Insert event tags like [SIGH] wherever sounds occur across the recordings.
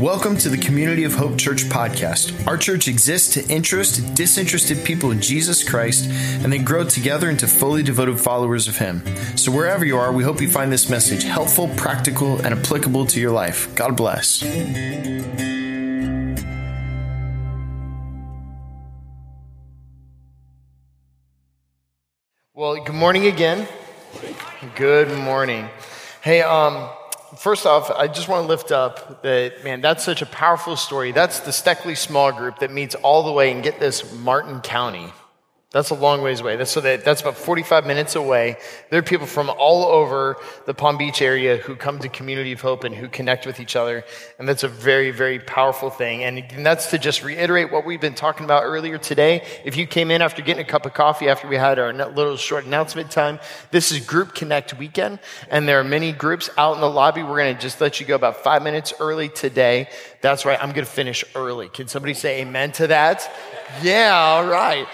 Welcome to the Community of Hope Church podcast. Our church exists to interest disinterested people in Jesus Christ and then grow together into fully devoted followers of Him. So, wherever you are, we hope you find this message helpful, practical, and applicable to your life. God bless. Well, good morning again. Good morning. Hey, um, first off, I just want to lift up that, man, that's such a powerful story. That's the Steckley small group that meets all the way and get this Martin County. That's a long ways away. That's, so that, that's about 45 minutes away. There are people from all over the Palm Beach area who come to Community of Hope and who connect with each other. And that's a very, very powerful thing. And, and that's to just reiterate what we've been talking about earlier today. If you came in after getting a cup of coffee, after we had our little short announcement time, this is Group Connect Weekend. And there are many groups out in the lobby. We're going to just let you go about five minutes early today. That's right. I'm going to finish early. Can somebody say amen to that? Yeah, all right.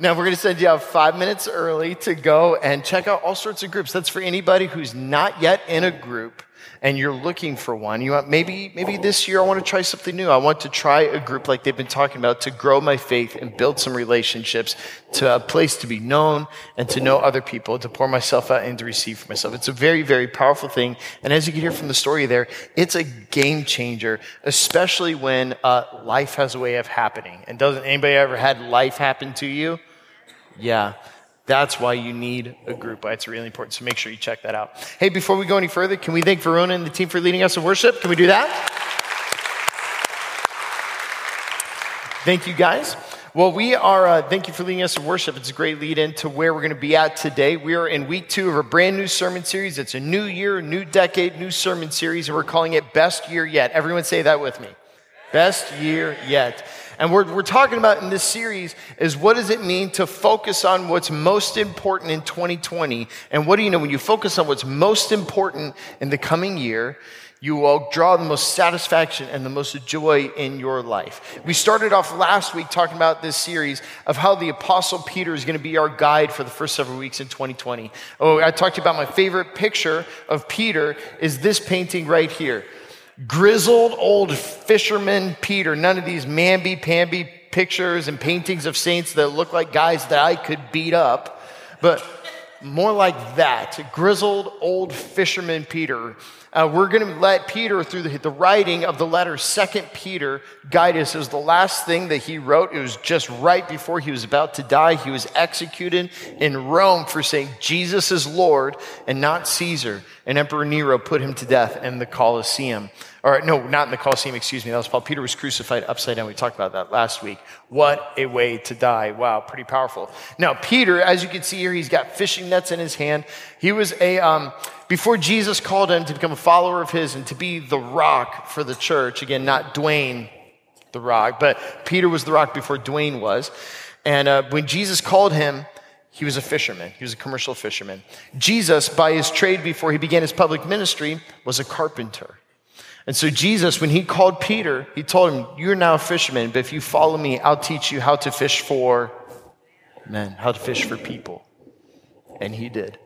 Now, we're going to send you out five minutes early to go and check out all sorts of groups. That's for anybody who's not yet in a group and you're looking for one. You want maybe maybe this year I want to try something new. I want to try a group like they've been talking about to grow my faith and build some relationships, to a place to be known and to know other people, to pour myself out and to receive for myself. It's a very very powerful thing. And as you can hear from the story there, it's a game changer, especially when uh, life has a way of happening. And doesn't anybody ever had life happen to you? Yeah, that's why you need a group. It's really important. So make sure you check that out. Hey, before we go any further, can we thank Verona and the team for leading us in worship? Can we do that? Thank you, guys. Well, we are, uh, thank you for leading us in worship. It's a great lead in to where we're going to be at today. We are in week two of a brand new sermon series. It's a new year, new decade, new sermon series, and we're calling it Best Year Yet. Everyone say that with me. Best year yet. And we're, we're talking about in this series is what does it mean to focus on what's most important in 2020? And what do you know? When you focus on what's most important in the coming year, you will draw the most satisfaction and the most joy in your life. We started off last week talking about this series of how the Apostle Peter is going to be our guide for the first several weeks in 2020. Oh, I talked about my favorite picture of Peter is this painting right here grizzled old fisherman Peter. None of these mamby-pamby pictures and paintings of saints that look like guys that I could beat up, but more like that. Grizzled old fisherman Peter. Uh, we're going to let Peter, through the, the, writing of the letter Second Peter, guide us. It was the last thing that he wrote. It was just right before he was about to die. He was executed in Rome for saying Jesus is Lord and not Caesar. And Emperor Nero put him to death in the Colosseum or no, not in the Colosseum, excuse me. That was Paul. Peter was crucified upside down. We talked about that last week. What a way to die. Wow, pretty powerful. Now, Peter, as you can see here, he's got fishing nets in his hand. He was a, um, before Jesus called him to become a follower of his and to be the rock for the church, again, not Dwayne the rock, but Peter was the rock before Dwayne was. And uh, when Jesus called him, he was a fisherman. He was a commercial fisherman. Jesus, by his trade before he began his public ministry, was a carpenter. And so Jesus, when he called Peter, he told him, You're now a fisherman, but if you follow me, I'll teach you how to fish for men, how to fish for people. And he did.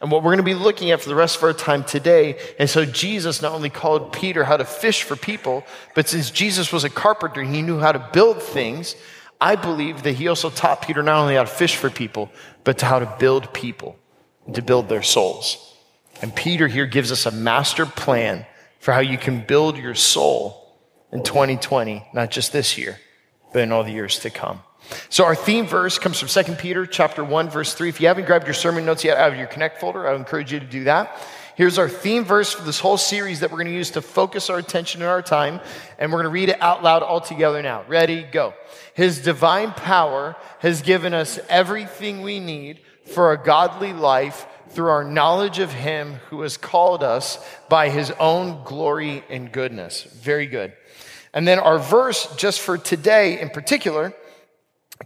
And what we're going to be looking at for the rest of our time today, and so Jesus not only called Peter how to fish for people, but since Jesus was a carpenter he knew how to build things, I believe that he also taught Peter not only how to fish for people, but to how to build people, to build their souls. And Peter here gives us a master plan for how you can build your soul in 2020, not just this year, but in all the years to come. So our theme verse comes from 2 Peter chapter 1 verse 3. If you haven't grabbed your sermon notes yet out of your connect folder, I encourage you to do that. Here's our theme verse for this whole series that we're going to use to focus our attention and our time, and we're going to read it out loud all together now. Ready? Go. His divine power has given us everything we need for a godly life through our knowledge of Him who has called us by His own glory and goodness. Very good. And then our verse, just for today in particular,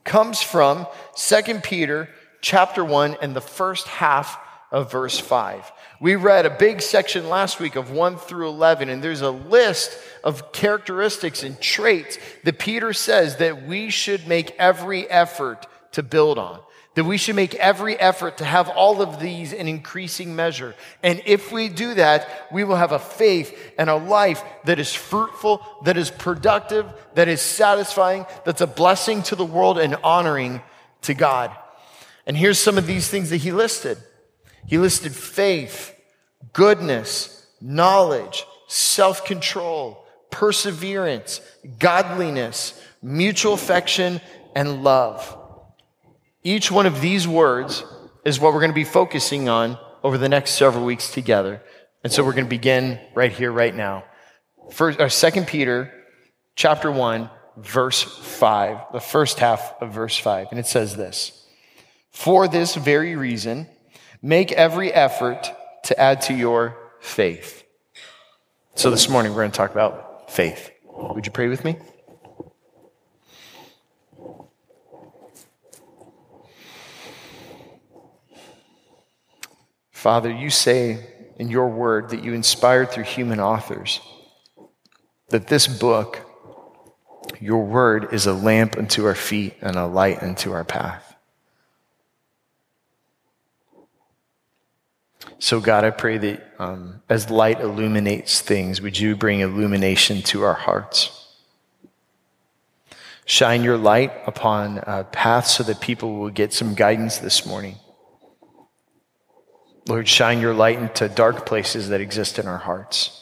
comes from 2 Peter chapter 1 and the first half of verse 5. We read a big section last week of 1 through 11, and there's a list of characteristics and traits that Peter says that we should make every effort to build on that we should make every effort to have all of these in increasing measure. And if we do that, we will have a faith and a life that is fruitful, that is productive, that is satisfying, that's a blessing to the world and honoring to God. And here's some of these things that he listed. He listed faith, goodness, knowledge, self control, perseverance, godliness, mutual affection, and love. Each one of these words is what we're going to be focusing on over the next several weeks together. And so we're going to begin right here, right now. First, or uh, 2 Peter chapter 1, verse 5, the first half of verse 5. And it says this For this very reason, make every effort to add to your faith. So this morning, we're going to talk about faith. Would you pray with me? Father, you say in your word that you inspired through human authors that this book, your word, is a lamp unto our feet and a light unto our path. So, God, I pray that um, as light illuminates things, would you bring illumination to our hearts? Shine your light upon uh, paths so that people will get some guidance this morning. Lord, shine your light into dark places that exist in our hearts.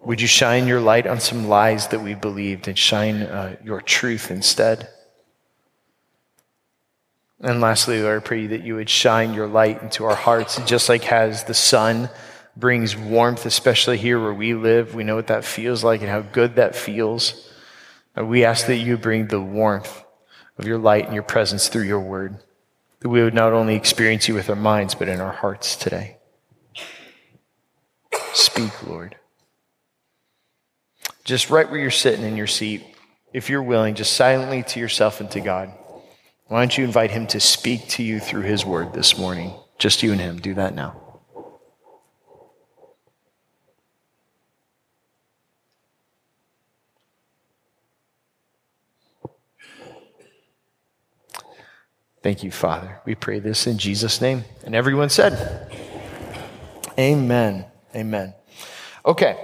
Would you shine your light on some lies that we believed and shine uh, your truth instead? And lastly, Lord, I pray that you would shine your light into our hearts, just like as the sun brings warmth, especially here where we live. We know what that feels like and how good that feels. We ask that you bring the warmth of your light and your presence through your word that we would not only experience you with our minds, but in our hearts today. Speak, Lord. Just right where you're sitting in your seat, if you're willing, just silently to yourself and to God. Why don't you invite Him to speak to you through His word this morning? Just you and Him. Do that now. Thank you, Father. We pray this in Jesus' name. And everyone said, Amen. Amen. Okay,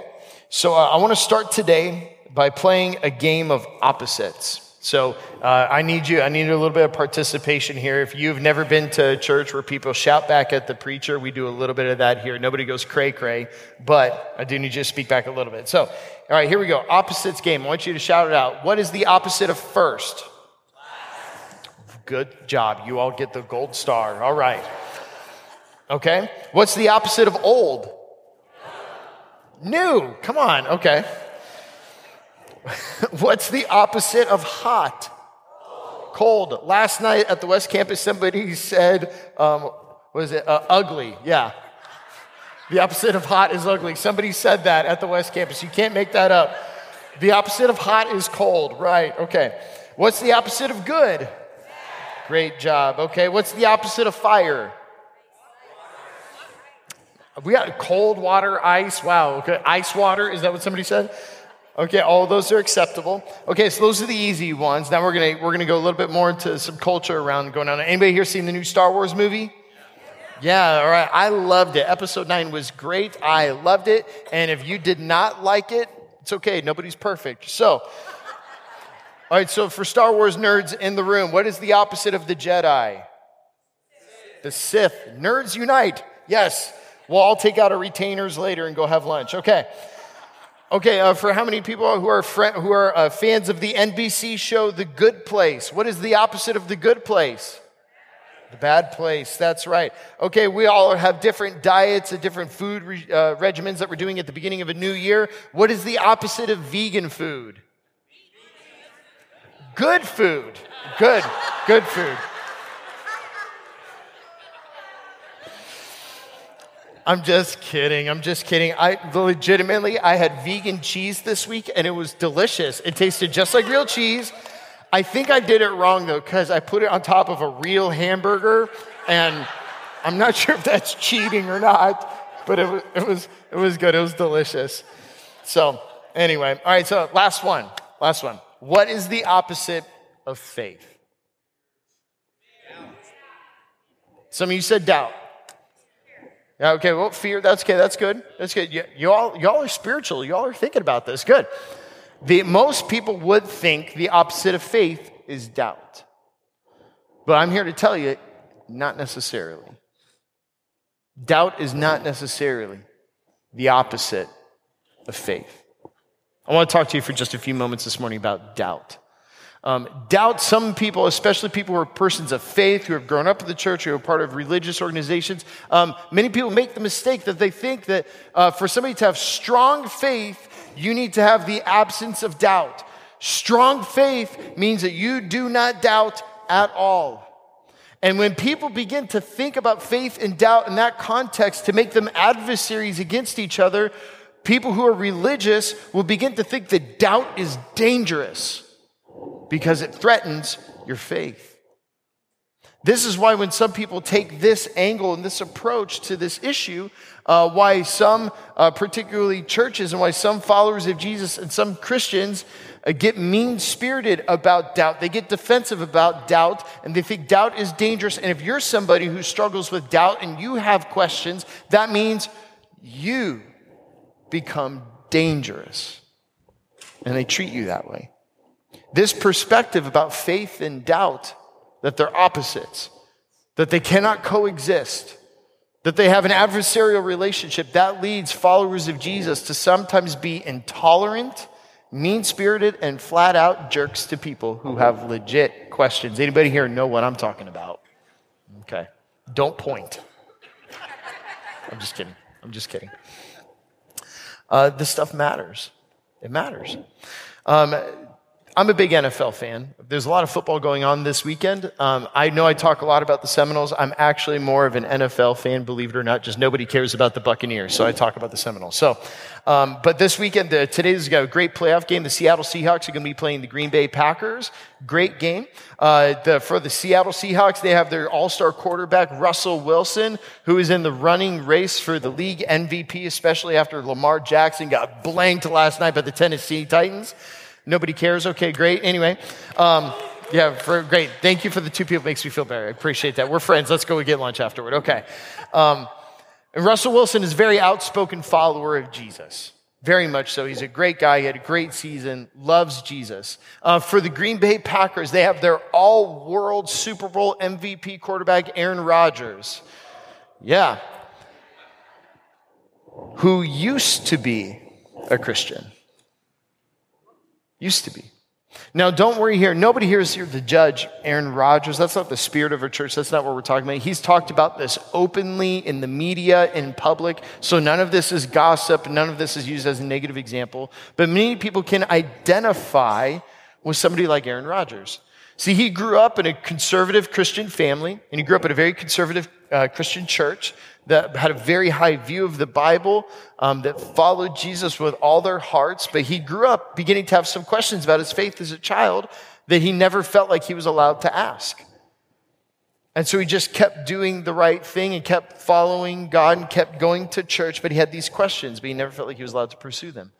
so uh, I want to start today by playing a game of opposites. So uh, I need you, I need a little bit of participation here. If you've never been to church where people shout back at the preacher, we do a little bit of that here. Nobody goes cray cray, but I do need you to speak back a little bit. So, all right, here we go. Opposites game. I want you to shout it out. What is the opposite of first? Good job. You all get the gold star. All right. Okay. What's the opposite of old? New. Come on. Okay. [LAUGHS] What's the opposite of hot? Cold. Last night at the West Campus, somebody said, um, was it uh, ugly? Yeah. The opposite of hot is ugly. Somebody said that at the West Campus. You can't make that up. The opposite of hot is cold. Right. Okay. What's the opposite of good? Great job. Okay, what's the opposite of fire? We got cold water, ice. Wow. Okay, ice water. Is that what somebody said? Okay, all those are acceptable. Okay, so those are the easy ones. Now we're gonna we're gonna go a little bit more into some culture around going on. Anybody here seen the new Star Wars movie? Yeah, all right. I loved it. Episode nine was great. I loved it. And if you did not like it, it's okay. Nobody's perfect. So all right, so for Star Wars nerds in the room, what is the opposite of the Jedi? The Sith. Nerds unite. Yes. We'll all take out our retainers later and go have lunch. Okay. Okay, uh, for how many people who are, who are uh, fans of the NBC show The Good Place? What is the opposite of The Good Place? The bad place, that's right. Okay, we all have different diets and different food re- uh, regimens that we're doing at the beginning of a new year. What is the opposite of vegan food? Good food. Good, good food. I'm just kidding. I'm just kidding. I legitimately I had vegan cheese this week and it was delicious. It tasted just like real cheese. I think I did it wrong though cuz I put it on top of a real hamburger and I'm not [LAUGHS] sure if that's cheating or not, but it was it was it was good. It was delicious. So, anyway, all right, so last one. Last one. What is the opposite of faith? Some of you said doubt. Okay, well, fear, that's okay, that's good. That's good. You, you, all, y'all are spiritual. Y'all are thinking about this. Good. The, most people would think the opposite of faith is doubt. But I'm here to tell you, not necessarily. Doubt is not necessarily the opposite of faith. I want to talk to you for just a few moments this morning about doubt. Um, doubt, some people, especially people who are persons of faith, who have grown up in the church, who are part of religious organizations, um, many people make the mistake that they think that uh, for somebody to have strong faith, you need to have the absence of doubt. Strong faith means that you do not doubt at all. And when people begin to think about faith and doubt in that context to make them adversaries against each other, people who are religious will begin to think that doubt is dangerous because it threatens your faith. This is why, when some people take this angle and this approach to this issue, uh, why some, uh, particularly churches, and why some followers of Jesus and some Christians uh, get mean spirited about doubt. They get defensive about doubt, and they think doubt is dangerous. And if you're somebody who struggles with doubt and you have questions, that means you become dangerous. And they treat you that way. This perspective about faith and doubt, that they're opposites, that they cannot coexist, that they have an adversarial relationship, that leads followers of Jesus to sometimes be intolerant, mean spirited, and flat out jerks to people who have legit questions. Anybody here know what I'm talking about? Okay. Don't point. I'm just kidding. I'm just kidding. Uh, this stuff matters. It matters. Um, I'm a big NFL fan. There's a lot of football going on this weekend. Um, I know I talk a lot about the Seminoles. I'm actually more of an NFL fan, believe it or not. Just nobody cares about the Buccaneers, so I talk about the Seminoles. So, um, but this weekend, the, today's got a great playoff game. The Seattle Seahawks are going to be playing the Green Bay Packers. Great game. Uh, the, for the Seattle Seahawks, they have their all-star quarterback Russell Wilson, who is in the running race for the league MVP, especially after Lamar Jackson got blanked last night by the Tennessee Titans. Nobody cares? Okay, great. Anyway, um, yeah, for, great. Thank you for the two people. Makes me feel better. I appreciate that. We're friends. Let's go get lunch afterward. Okay. Um, and Russell Wilson is a very outspoken follower of Jesus. Very much so. He's a great guy. He had a great season, loves Jesus. Uh, for the Green Bay Packers, they have their all world Super Bowl MVP quarterback, Aaron Rodgers. Yeah. Who used to be a Christian. Used to be. Now, don't worry here. Nobody here is here to judge Aaron Rodgers. That's not the spirit of our church. That's not what we're talking about. He's talked about this openly in the media, in public. So none of this is gossip. None of this is used as a negative example. But many people can identify with somebody like Aaron Rodgers. See, he grew up in a conservative Christian family, and he grew up in a very conservative uh, Christian church that had a very high view of the Bible, um, that followed Jesus with all their hearts, but he grew up beginning to have some questions about his faith as a child that he never felt like he was allowed to ask. And so he just kept doing the right thing and kept following God and kept going to church, but he had these questions, but he never felt like he was allowed to pursue them.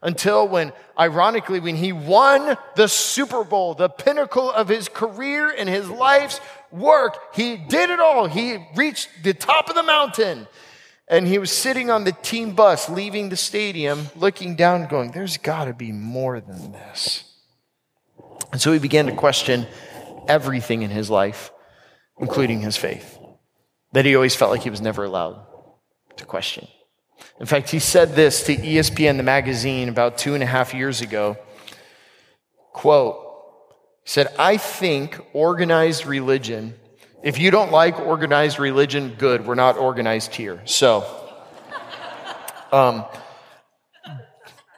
Until when, ironically, when he won the Super Bowl, the pinnacle of his career and his life's work. He did it all. He reached the top of the mountain. And he was sitting on the team bus leaving the stadium, looking down, going, There's got to be more than this. And so he began to question everything in his life, including his faith, that he always felt like he was never allowed to question. In fact, he said this to ESPN, the magazine, about two and a half years ago. Quote, he said, I think organized religion, if you don't like organized religion, good, we're not organized here. So, um,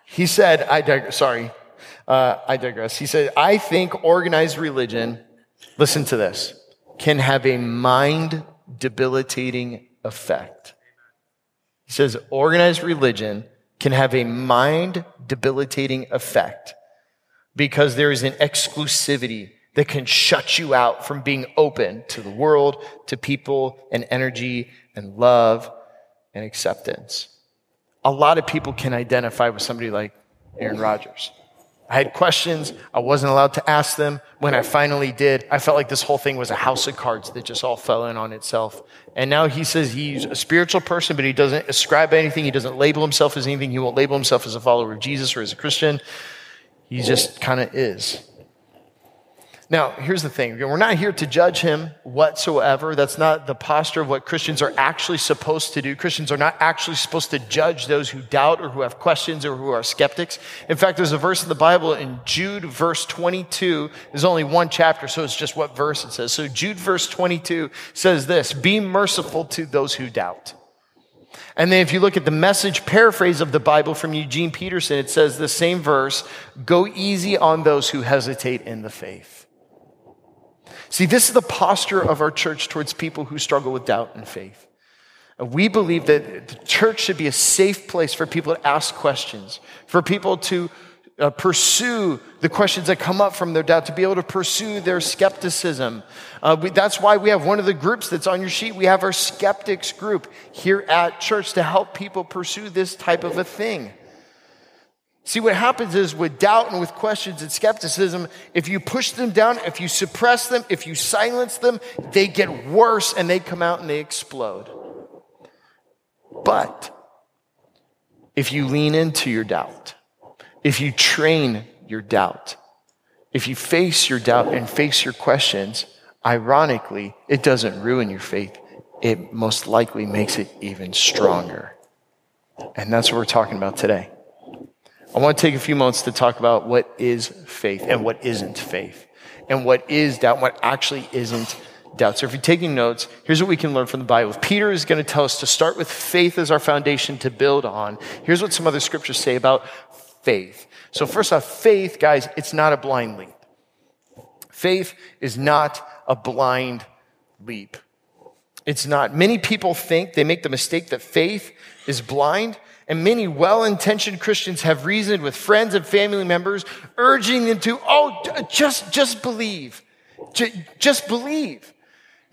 he said, I sorry, uh, I digress. He said, I think organized religion, listen to this, can have a mind debilitating effect. He says, organized religion can have a mind debilitating effect because there is an exclusivity that can shut you out from being open to the world, to people and energy and love and acceptance. A lot of people can identify with somebody like Aaron Rodgers. I had questions. I wasn't allowed to ask them. When I finally did, I felt like this whole thing was a house of cards that just all fell in on itself. And now he says he's a spiritual person, but he doesn't ascribe anything. He doesn't label himself as anything. He won't label himself as a follower of Jesus or as a Christian. He just kind of is. Now, here's the thing we're not here to judge him whatsoever. That's not the posture of what Christians are actually supposed to do. Christians are not actually supposed to judge those who doubt or who have questions or who are skeptics. In fact, there's a verse in the Bible in Jude, verse 22. There's only one chapter, so it's just what verse it says. So, Jude, verse 22 says this Be merciful to those who doubt. And then if you look at the message paraphrase of the Bible from Eugene Peterson, it says the same verse Go easy on those who hesitate in the faith. See, this is the posture of our church towards people who struggle with doubt and faith. We believe that the church should be a safe place for people to ask questions, for people to uh, pursue the questions that come up from their doubt, to be able to pursue their skepticism. Uh, we, that's why we have one of the groups that's on your sheet. We have our skeptics group here at church to help people pursue this type of a thing. See, what happens is with doubt and with questions and skepticism, if you push them down, if you suppress them, if you silence them, they get worse and they come out and they explode. But if you lean into your doubt, if you train your doubt, if you face your doubt and face your questions, ironically, it doesn't ruin your faith. It most likely makes it even stronger. And that's what we're talking about today. I want to take a few moments to talk about what is faith and what isn't faith, and what is doubt, and what actually isn't doubt. So if you're taking notes, here's what we can learn from the Bible. Peter is going to tell us to start with faith as our foundation to build on. Here's what some other scriptures say about faith. So first off, faith, guys, it's not a blind leap. Faith is not a blind leap. It's not. Many people think they make the mistake that faith is blind and many well intentioned Christians have reasoned with friends and family members, urging them to, oh, just, just believe. Just believe.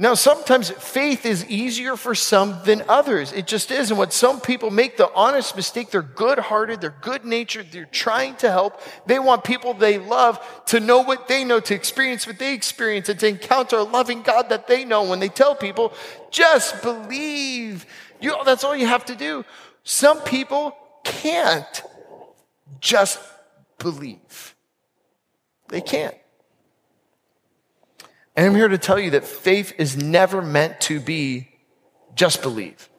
Now, sometimes faith is easier for some than others. It just is. And what some people make the honest mistake, they're good hearted, they're good natured, they're trying to help. They want people they love to know what they know, to experience what they experience, and to encounter a loving God that they know. When they tell people, just believe, you, that's all you have to do. Some people can't just believe. They can't. And I'm here to tell you that faith is never meant to be just believe.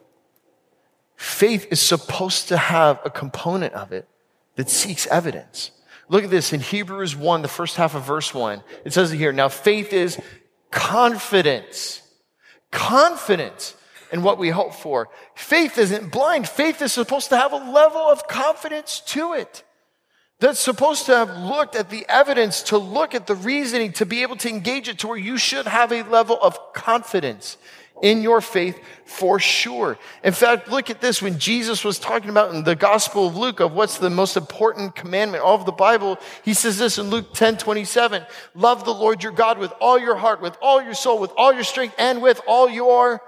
Faith is supposed to have a component of it that seeks evidence. Look at this in Hebrews 1, the first half of verse 1. It says here, now faith is confidence. Confidence in what we hope for. Faith isn't blind. Faith is supposed to have a level of confidence to it. That's supposed to have looked at the evidence, to look at the reasoning, to be able to engage it to where you should have a level of confidence in your faith for sure. In fact, look at this. When Jesus was talking about in the Gospel of Luke of what's the most important commandment of the Bible, he says this in Luke 10 27 Love the Lord your God with all your heart, with all your soul, with all your strength, and with all your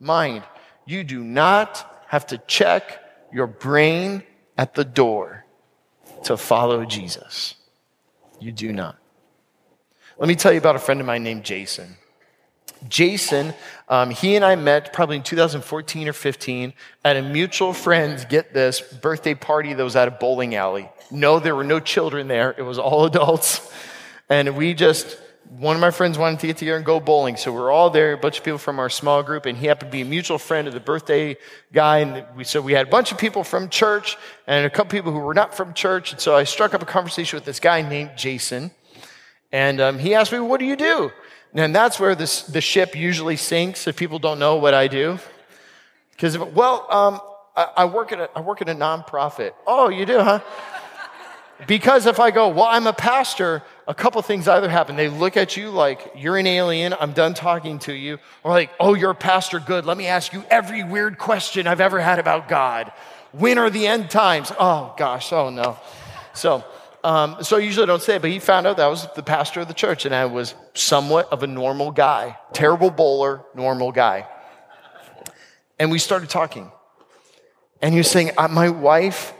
mind. You do not have to check your brain at the door to follow Jesus. You do not. Let me tell you about a friend of mine named Jason. Jason, um, he and I met probably in 2014 or 15 at a mutual friend's, get this, birthday party that was at a bowling alley. No, there were no children there. It was all [LAUGHS] adults. And we just one of my friends wanted to get together and go bowling. So we're all there, a bunch of people from our small group, and he happened to be a mutual friend of the birthday guy. And we, so we had a bunch of people from church and a couple people who were not from church. And so I struck up a conversation with this guy named Jason. And um, he asked me, What do you do? And that's where this, the ship usually sinks if people don't know what I do. Because, well, um, I, I, work at a, I work at a nonprofit. Oh, you do, huh? Because if I go, well, I'm a pastor, a couple things either happen. They look at you like you're an alien, I'm done talking to you, or like, oh, you're a pastor, good. Let me ask you every weird question I've ever had about God. When are the end times? Oh, gosh, oh no. So, um, so I usually don't say it, but he found out that I was the pastor of the church and I was somewhat of a normal guy. Terrible bowler, normal guy. And we started talking. And he was saying, My wife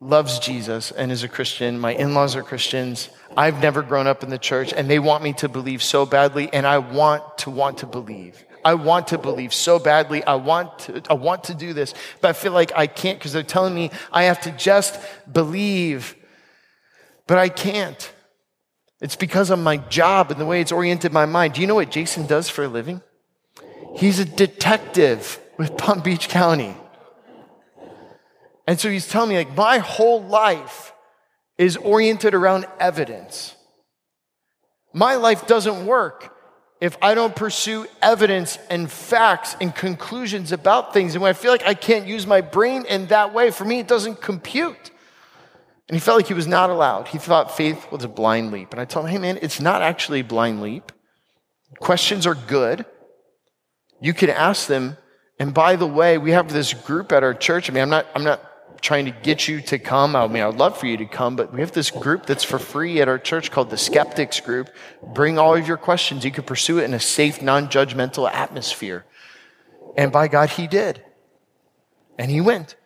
loves Jesus and is a Christian. My in laws are Christians. I've never grown up in the church, and they want me to believe so badly, and I want to want to believe. I want to believe so badly. I want to, I want to do this, but I feel like I can't because they're telling me I have to just believe, but I can't. It's because of my job and the way it's oriented my mind. Do you know what Jason does for a living? He's a detective with Palm Beach County. And so he's telling me, like, my whole life is oriented around evidence. My life doesn't work if I don't pursue evidence and facts and conclusions about things. And when I feel like I can't use my brain in that way, for me, it doesn't compute. And he felt like he was not allowed. He thought faith was a blind leap. And I told him, hey, man, it's not actually a blind leap. Questions are good. You can ask them. And by the way, we have this group at our church. I mean, I'm not, I'm not trying to get you to come. I mean, I'd love for you to come, but we have this group that's for free at our church called the Skeptics Group. Bring all of your questions. You can pursue it in a safe, non judgmental atmosphere. And by God, he did. And he went.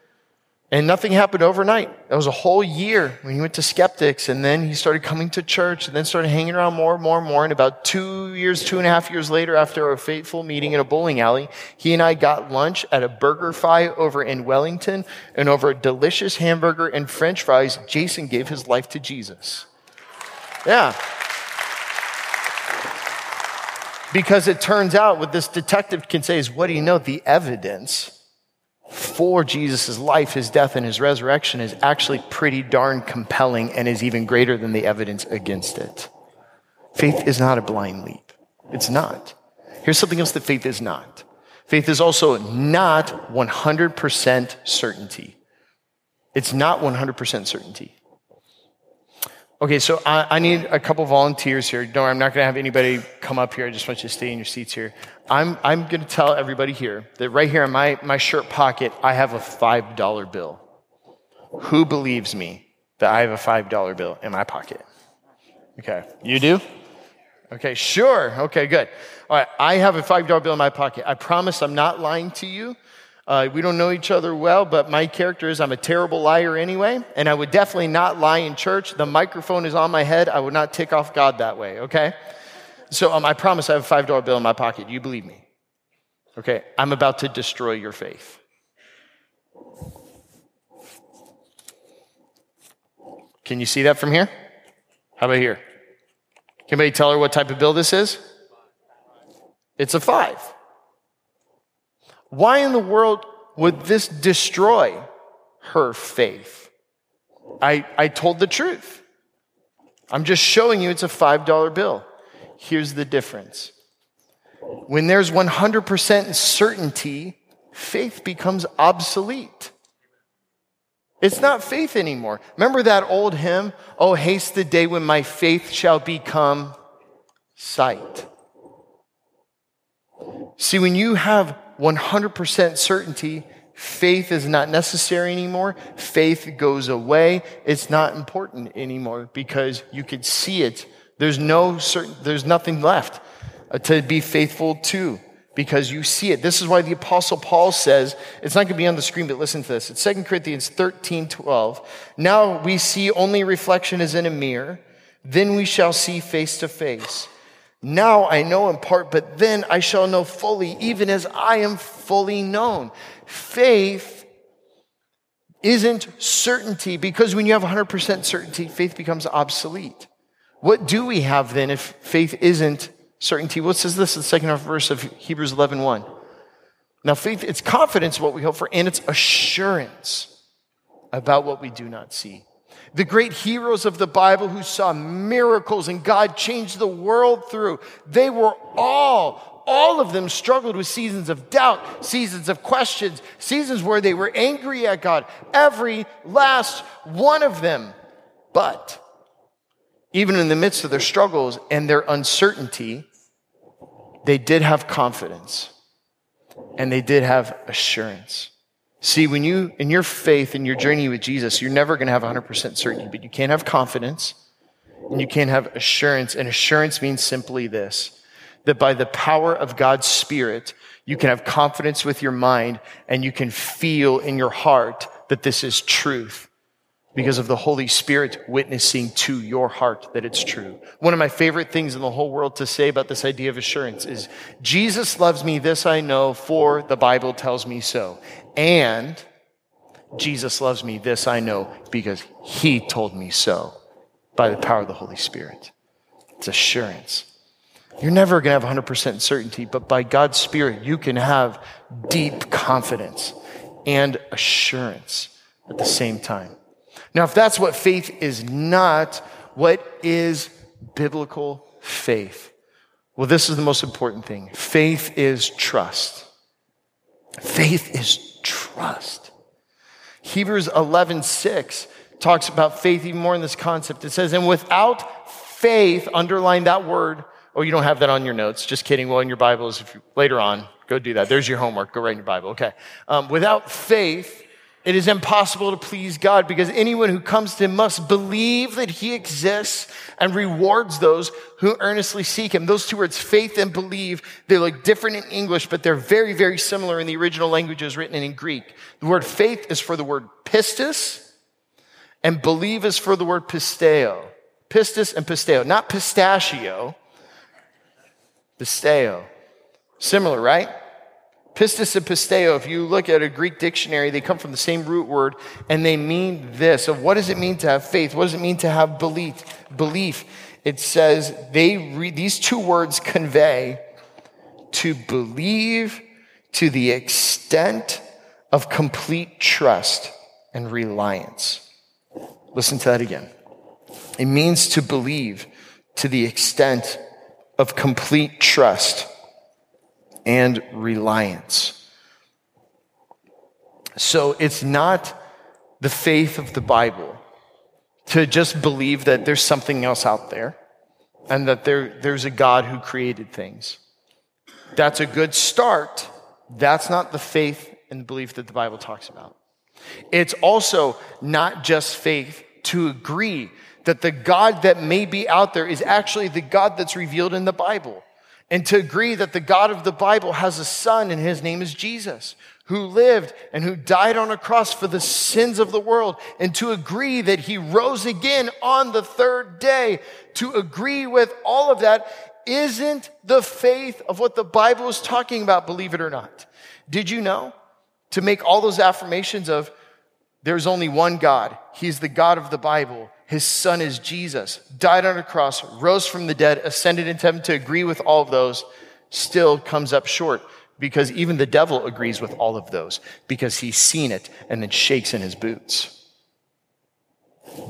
And nothing happened overnight. That was a whole year when he went to skeptics and then he started coming to church and then started hanging around more and more and more. And about two years, two and a half years later, after a fateful meeting in a bowling alley, he and I got lunch at a BurgerFi over in Wellington and over a delicious hamburger and french fries, Jason gave his life to Jesus. Yeah. Because it turns out what this detective can say is, what do you know? The evidence for Jesus' life, his death, and his resurrection is actually pretty darn compelling and is even greater than the evidence against it. Faith is not a blind leap. It's not. Here's something else that faith is not. Faith is also not 100% certainty. It's not 100% certainty. Okay, so I, I, need a couple volunteers here. No, I'm not going to have anybody come up here. I just want you to stay in your seats here. I'm, I'm going to tell everybody here that right here in my, my shirt pocket, I have a $5 bill. Who believes me that I have a $5 bill in my pocket? Okay, you do? Okay, sure. Okay, good. All right, I have a $5 bill in my pocket. I promise I'm not lying to you. Uh, we don't know each other well, but my character is I'm a terrible liar anyway, and I would definitely not lie in church. The microphone is on my head. I would not tick off God that way, okay? So um, I promise I have a $5 bill in my pocket. You believe me? Okay, I'm about to destroy your faith. Can you see that from here? How about here? Can anybody tell her what type of bill this is? It's a five. Why in the world would this destroy her faith? I, I told the truth. I'm just showing you it's a $5 bill. Here's the difference. When there's 100% certainty, faith becomes obsolete. It's not faith anymore. Remember that old hymn, Oh, haste the day when my faith shall become sight. See, when you have 100% certainty, faith is not necessary anymore. Faith goes away. It's not important anymore because you can see it. There's no certain, there's nothing left uh, to be faithful to because you see it. This is why the apostle Paul says, it's not going to be on the screen, but listen to this. It's 2 Corinthians 13, 12. Now we see only reflection as in a mirror. Then we shall see face to face. Now I know in part, but then I shall know fully, even as I am fully known. Faith isn't certainty because when you have 100% certainty, faith becomes obsolete. What do we have then if faith isn't certainty? What says this in the second half verse of Hebrews 11 1? Now, faith, it's confidence what we hope for, and it's assurance about what we do not see the great heroes of the Bible who saw miracles and God changed the world through, they were all, all of them struggled with seasons of doubt, seasons of questions, seasons where they were angry at God. Every last one of them. But even in the midst of their struggles and their uncertainty, they did have confidence and they did have assurance. See, when you, in your faith, in your journey with Jesus, you're never going to have 100% certainty, but you can't have confidence and you can't have assurance. And assurance means simply this that by the power of God's Spirit, you can have confidence with your mind and you can feel in your heart that this is truth. Because of the Holy Spirit witnessing to your heart that it's true. One of my favorite things in the whole world to say about this idea of assurance is Jesus loves me, this I know, for the Bible tells me so. And Jesus loves me, this I know, because he told me so by the power of the Holy Spirit. It's assurance. You're never going to have 100% certainty, but by God's Spirit, you can have deep confidence and assurance at the same time. Now, if that's what faith is not, what is biblical faith? Well, this is the most important thing. Faith is trust. Faith is trust. Hebrews 11, 6 talks about faith even more in this concept. It says, and without faith, underline that word. Oh, you don't have that on your notes. Just kidding. Well, in your Bibles, if you, later on, go do that. There's your homework. Go write in your Bible. Okay. Um, without faith, it is impossible to please God because anyone who comes to him must believe that he exists and rewards those who earnestly seek him. Those two words, faith and believe, they look different in English, but they're very, very similar in the original languages written in Greek. The word faith is for the word pistis, and believe is for the word pisteo. Pistis and pisteo, not pistachio, pisteo. Similar, right? Pistis and pisteo, if you look at a Greek dictionary, they come from the same root word and they mean this. So what does it mean to have faith? What does it mean to have belief? Belief. It says they read, these two words convey to believe to the extent of complete trust and reliance. Listen to that again. It means to believe to the extent of complete trust and reliance. So it's not the faith of the Bible to just believe that there's something else out there and that there, there's a God who created things. That's a good start. That's not the faith and belief that the Bible talks about. It's also not just faith to agree that the God that may be out there is actually the God that's revealed in the Bible and to agree that the God of the Bible has a son and his name is Jesus, who lived and who died on a cross for the sins of the world, and to agree that he rose again on the third day, to agree with all of that isn't the faith of what the Bible is talking about, believe it or not. Did you know? To make all those affirmations of there's only one God, He's the God of the Bible his son is Jesus, died on a cross, rose from the dead, ascended into heaven to agree with all of those, still comes up short because even the devil agrees with all of those because he's seen it and then shakes in his boots.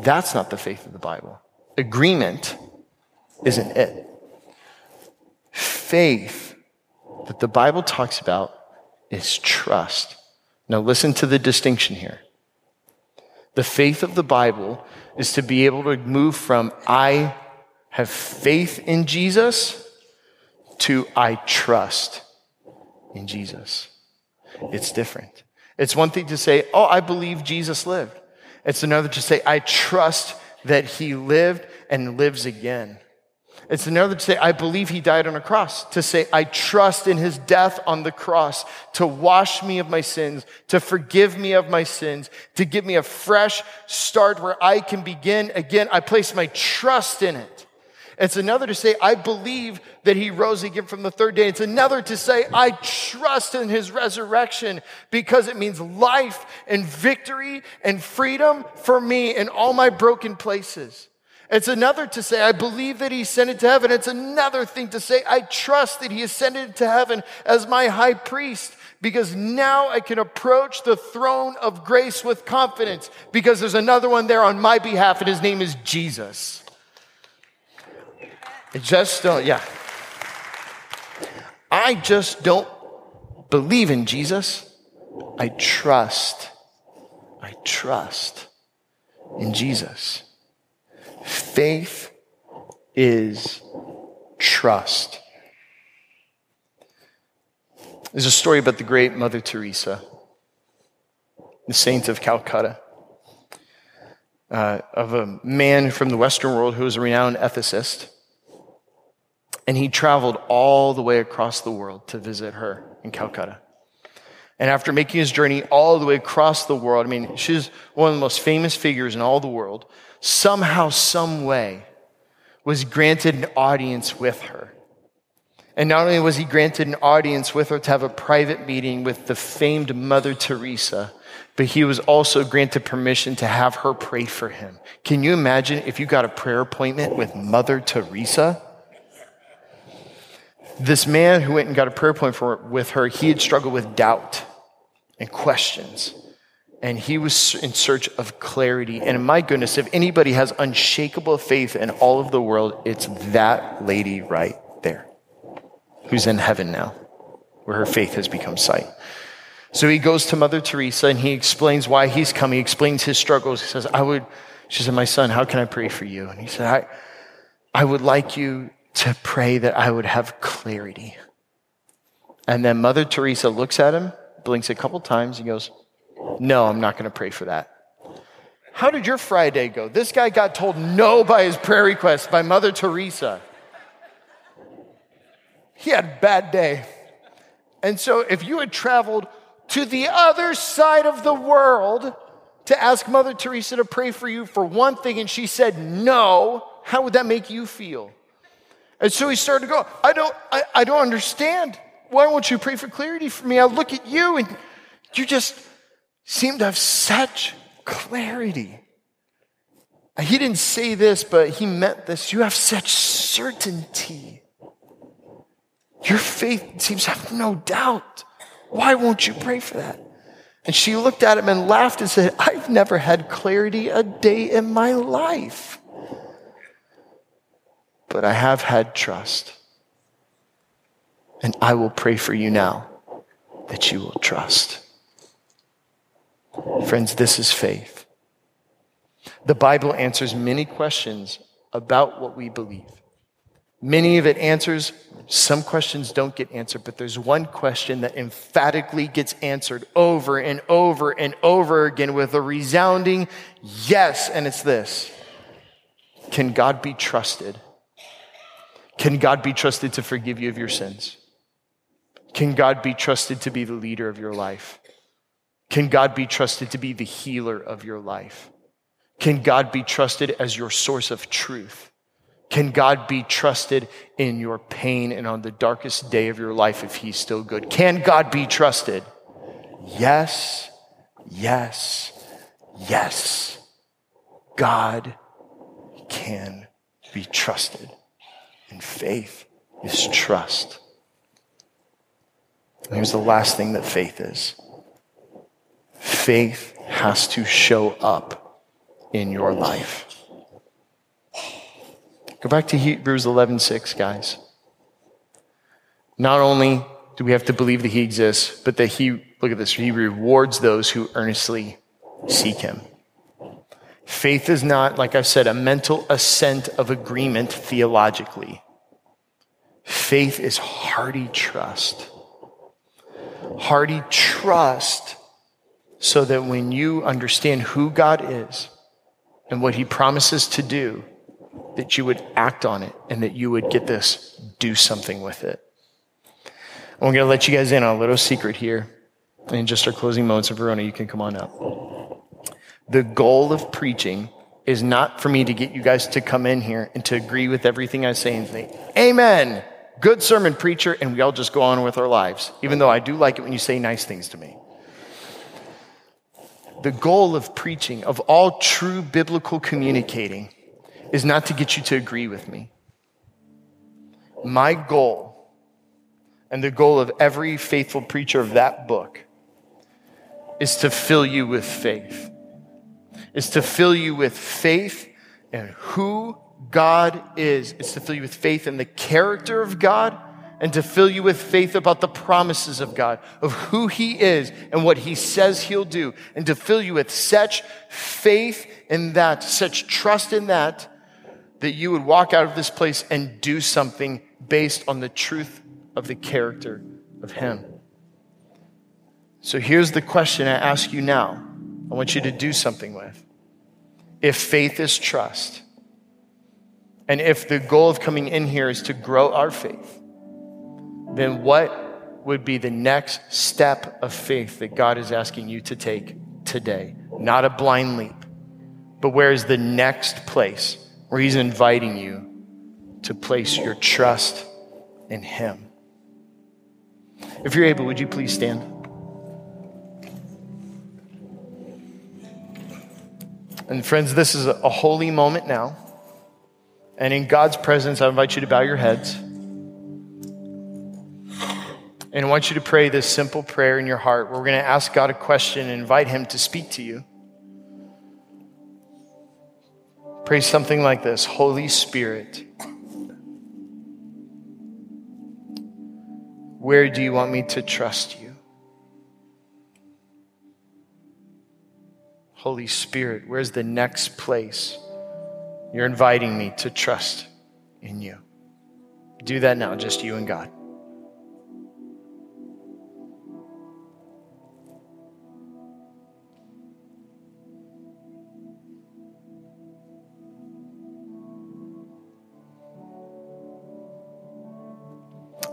That's not the faith of the Bible. Agreement isn't it. Faith that the Bible talks about is trust. Now, listen to the distinction here. The faith of the Bible is to be able to move from I have faith in Jesus to I trust in Jesus. It's different. It's one thing to say, Oh, I believe Jesus lived. It's another to say, I trust that he lived and lives again. It's another to say, I believe he died on a cross. To say, I trust in his death on the cross to wash me of my sins, to forgive me of my sins, to give me a fresh start where I can begin again. I place my trust in it. It's another to say, I believe that he rose again from the third day. It's another to say, I trust in his resurrection because it means life and victory and freedom for me in all my broken places. It's another to say, I believe that he ascended to heaven. It's another thing to say, I trust that he ascended to heaven as my high priest because now I can approach the throne of grace with confidence because there's another one there on my behalf and his name is Jesus. It just don't, yeah. I just don't believe in Jesus. I trust. I trust in Jesus. Faith is trust. There's a story about the great Mother Teresa, the saint of Calcutta, uh, of a man from the Western world who was a renowned ethicist. And he traveled all the way across the world to visit her in Calcutta. And after making his journey all the way across the world, I mean, she's one of the most famous figures in all the world, somehow, some way, was granted an audience with her. And not only was he granted an audience with her to have a private meeting with the famed Mother Teresa, but he was also granted permission to have her pray for him. Can you imagine if you got a prayer appointment with Mother Teresa? This man who went and got a prayer appointment with her, he had struggled with doubt and questions. And he was in search of clarity. And my goodness, if anybody has unshakable faith in all of the world, it's that lady right there who's in heaven now, where her faith has become sight. So he goes to Mother Teresa and he explains why he's coming. He explains his struggles. He says, I would, she said, My son, how can I pray for you? And he said, I, I would like you to pray that I would have clarity. And then Mother Teresa looks at him blinks a couple times. and goes, No, I'm not going to pray for that. How did your Friday go? This guy got told no by his prayer request by Mother Teresa. He had a bad day. And so, if you had traveled to the other side of the world to ask Mother Teresa to pray for you for one thing and she said no, how would that make you feel? And so he started to go, I don't, I, I don't understand why won't you pray for clarity for me? I look at you and you just seem to have such clarity. Uh, he didn't say this, but he meant this. You have such certainty. Your faith seems to have no doubt. Why won't you pray for that? And she looked at him and laughed and said, I've never had clarity a day in my life. But I have had trust. And I will pray for you now that you will trust. Friends, this is faith. The Bible answers many questions about what we believe. Many of it answers, some questions don't get answered, but there's one question that emphatically gets answered over and over and over again with a resounding yes, and it's this Can God be trusted? Can God be trusted to forgive you of your sins? Can God be trusted to be the leader of your life? Can God be trusted to be the healer of your life? Can God be trusted as your source of truth? Can God be trusted in your pain and on the darkest day of your life if He's still good? Can God be trusted? Yes, yes, yes. God can be trusted. And faith is trust. And here's the last thing that faith is faith has to show up in your life. Go back to Hebrews 11:6, guys. Not only do we have to believe that he exists, but that he, look at this, he rewards those who earnestly seek him. Faith is not, like I've said, a mental assent of agreement theologically. Faith is hearty trust hearty trust so that when you understand who God is and what he promises to do, that you would act on it and that you would get this, do something with it. I'm going to let you guys in on a little secret here. In just our closing moments of Verona, you can come on up. The goal of preaching is not for me to get you guys to come in here and to agree with everything I say and say, Amen. Good sermon, preacher, and we all just go on with our lives, even though I do like it when you say nice things to me. The goal of preaching, of all true biblical communicating, is not to get you to agree with me. My goal, and the goal of every faithful preacher of that book, is to fill you with faith. Is to fill you with faith in who God is. It's to fill you with faith in the character of God and to fill you with faith about the promises of God, of who He is and what He says He'll do, and to fill you with such faith in that, such trust in that, that you would walk out of this place and do something based on the truth of the character of Him. So here's the question I ask you now. I want you to do something with. If faith is trust, and if the goal of coming in here is to grow our faith, then what would be the next step of faith that God is asking you to take today? Not a blind leap, but where is the next place where He's inviting you to place your trust in Him? If you're able, would you please stand? And friends, this is a holy moment now. And in God's presence, I invite you to bow your heads. And I want you to pray this simple prayer in your heart we're going to ask God a question and invite Him to speak to you. Pray something like this Holy Spirit, where do you want me to trust you? Holy Spirit, where's the next place you're inviting me to trust in you? Do that now, just you and God.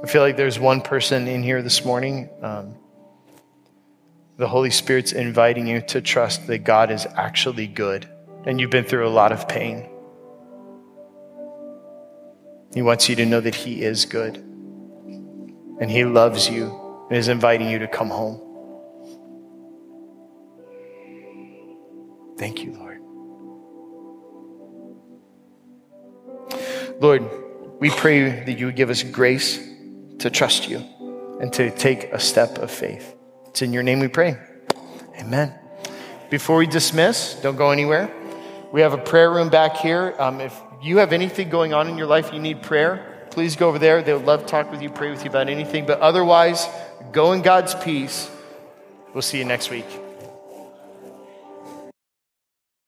I feel like there's one person in here this morning. Um, the Holy Spirit's inviting you to trust that God is actually good and you've been through a lot of pain. He wants you to know that He is good and He loves you and is inviting you to come home. Thank you, Lord. Lord, we pray that you would give us grace to trust you and to take a step of faith. It's in your name we pray. Amen. Before we dismiss, don't go anywhere. We have a prayer room back here. Um, if you have anything going on in your life you need prayer, please go over there. They would love to talk with you, pray with you about anything. But otherwise, go in God's peace. We'll see you next week.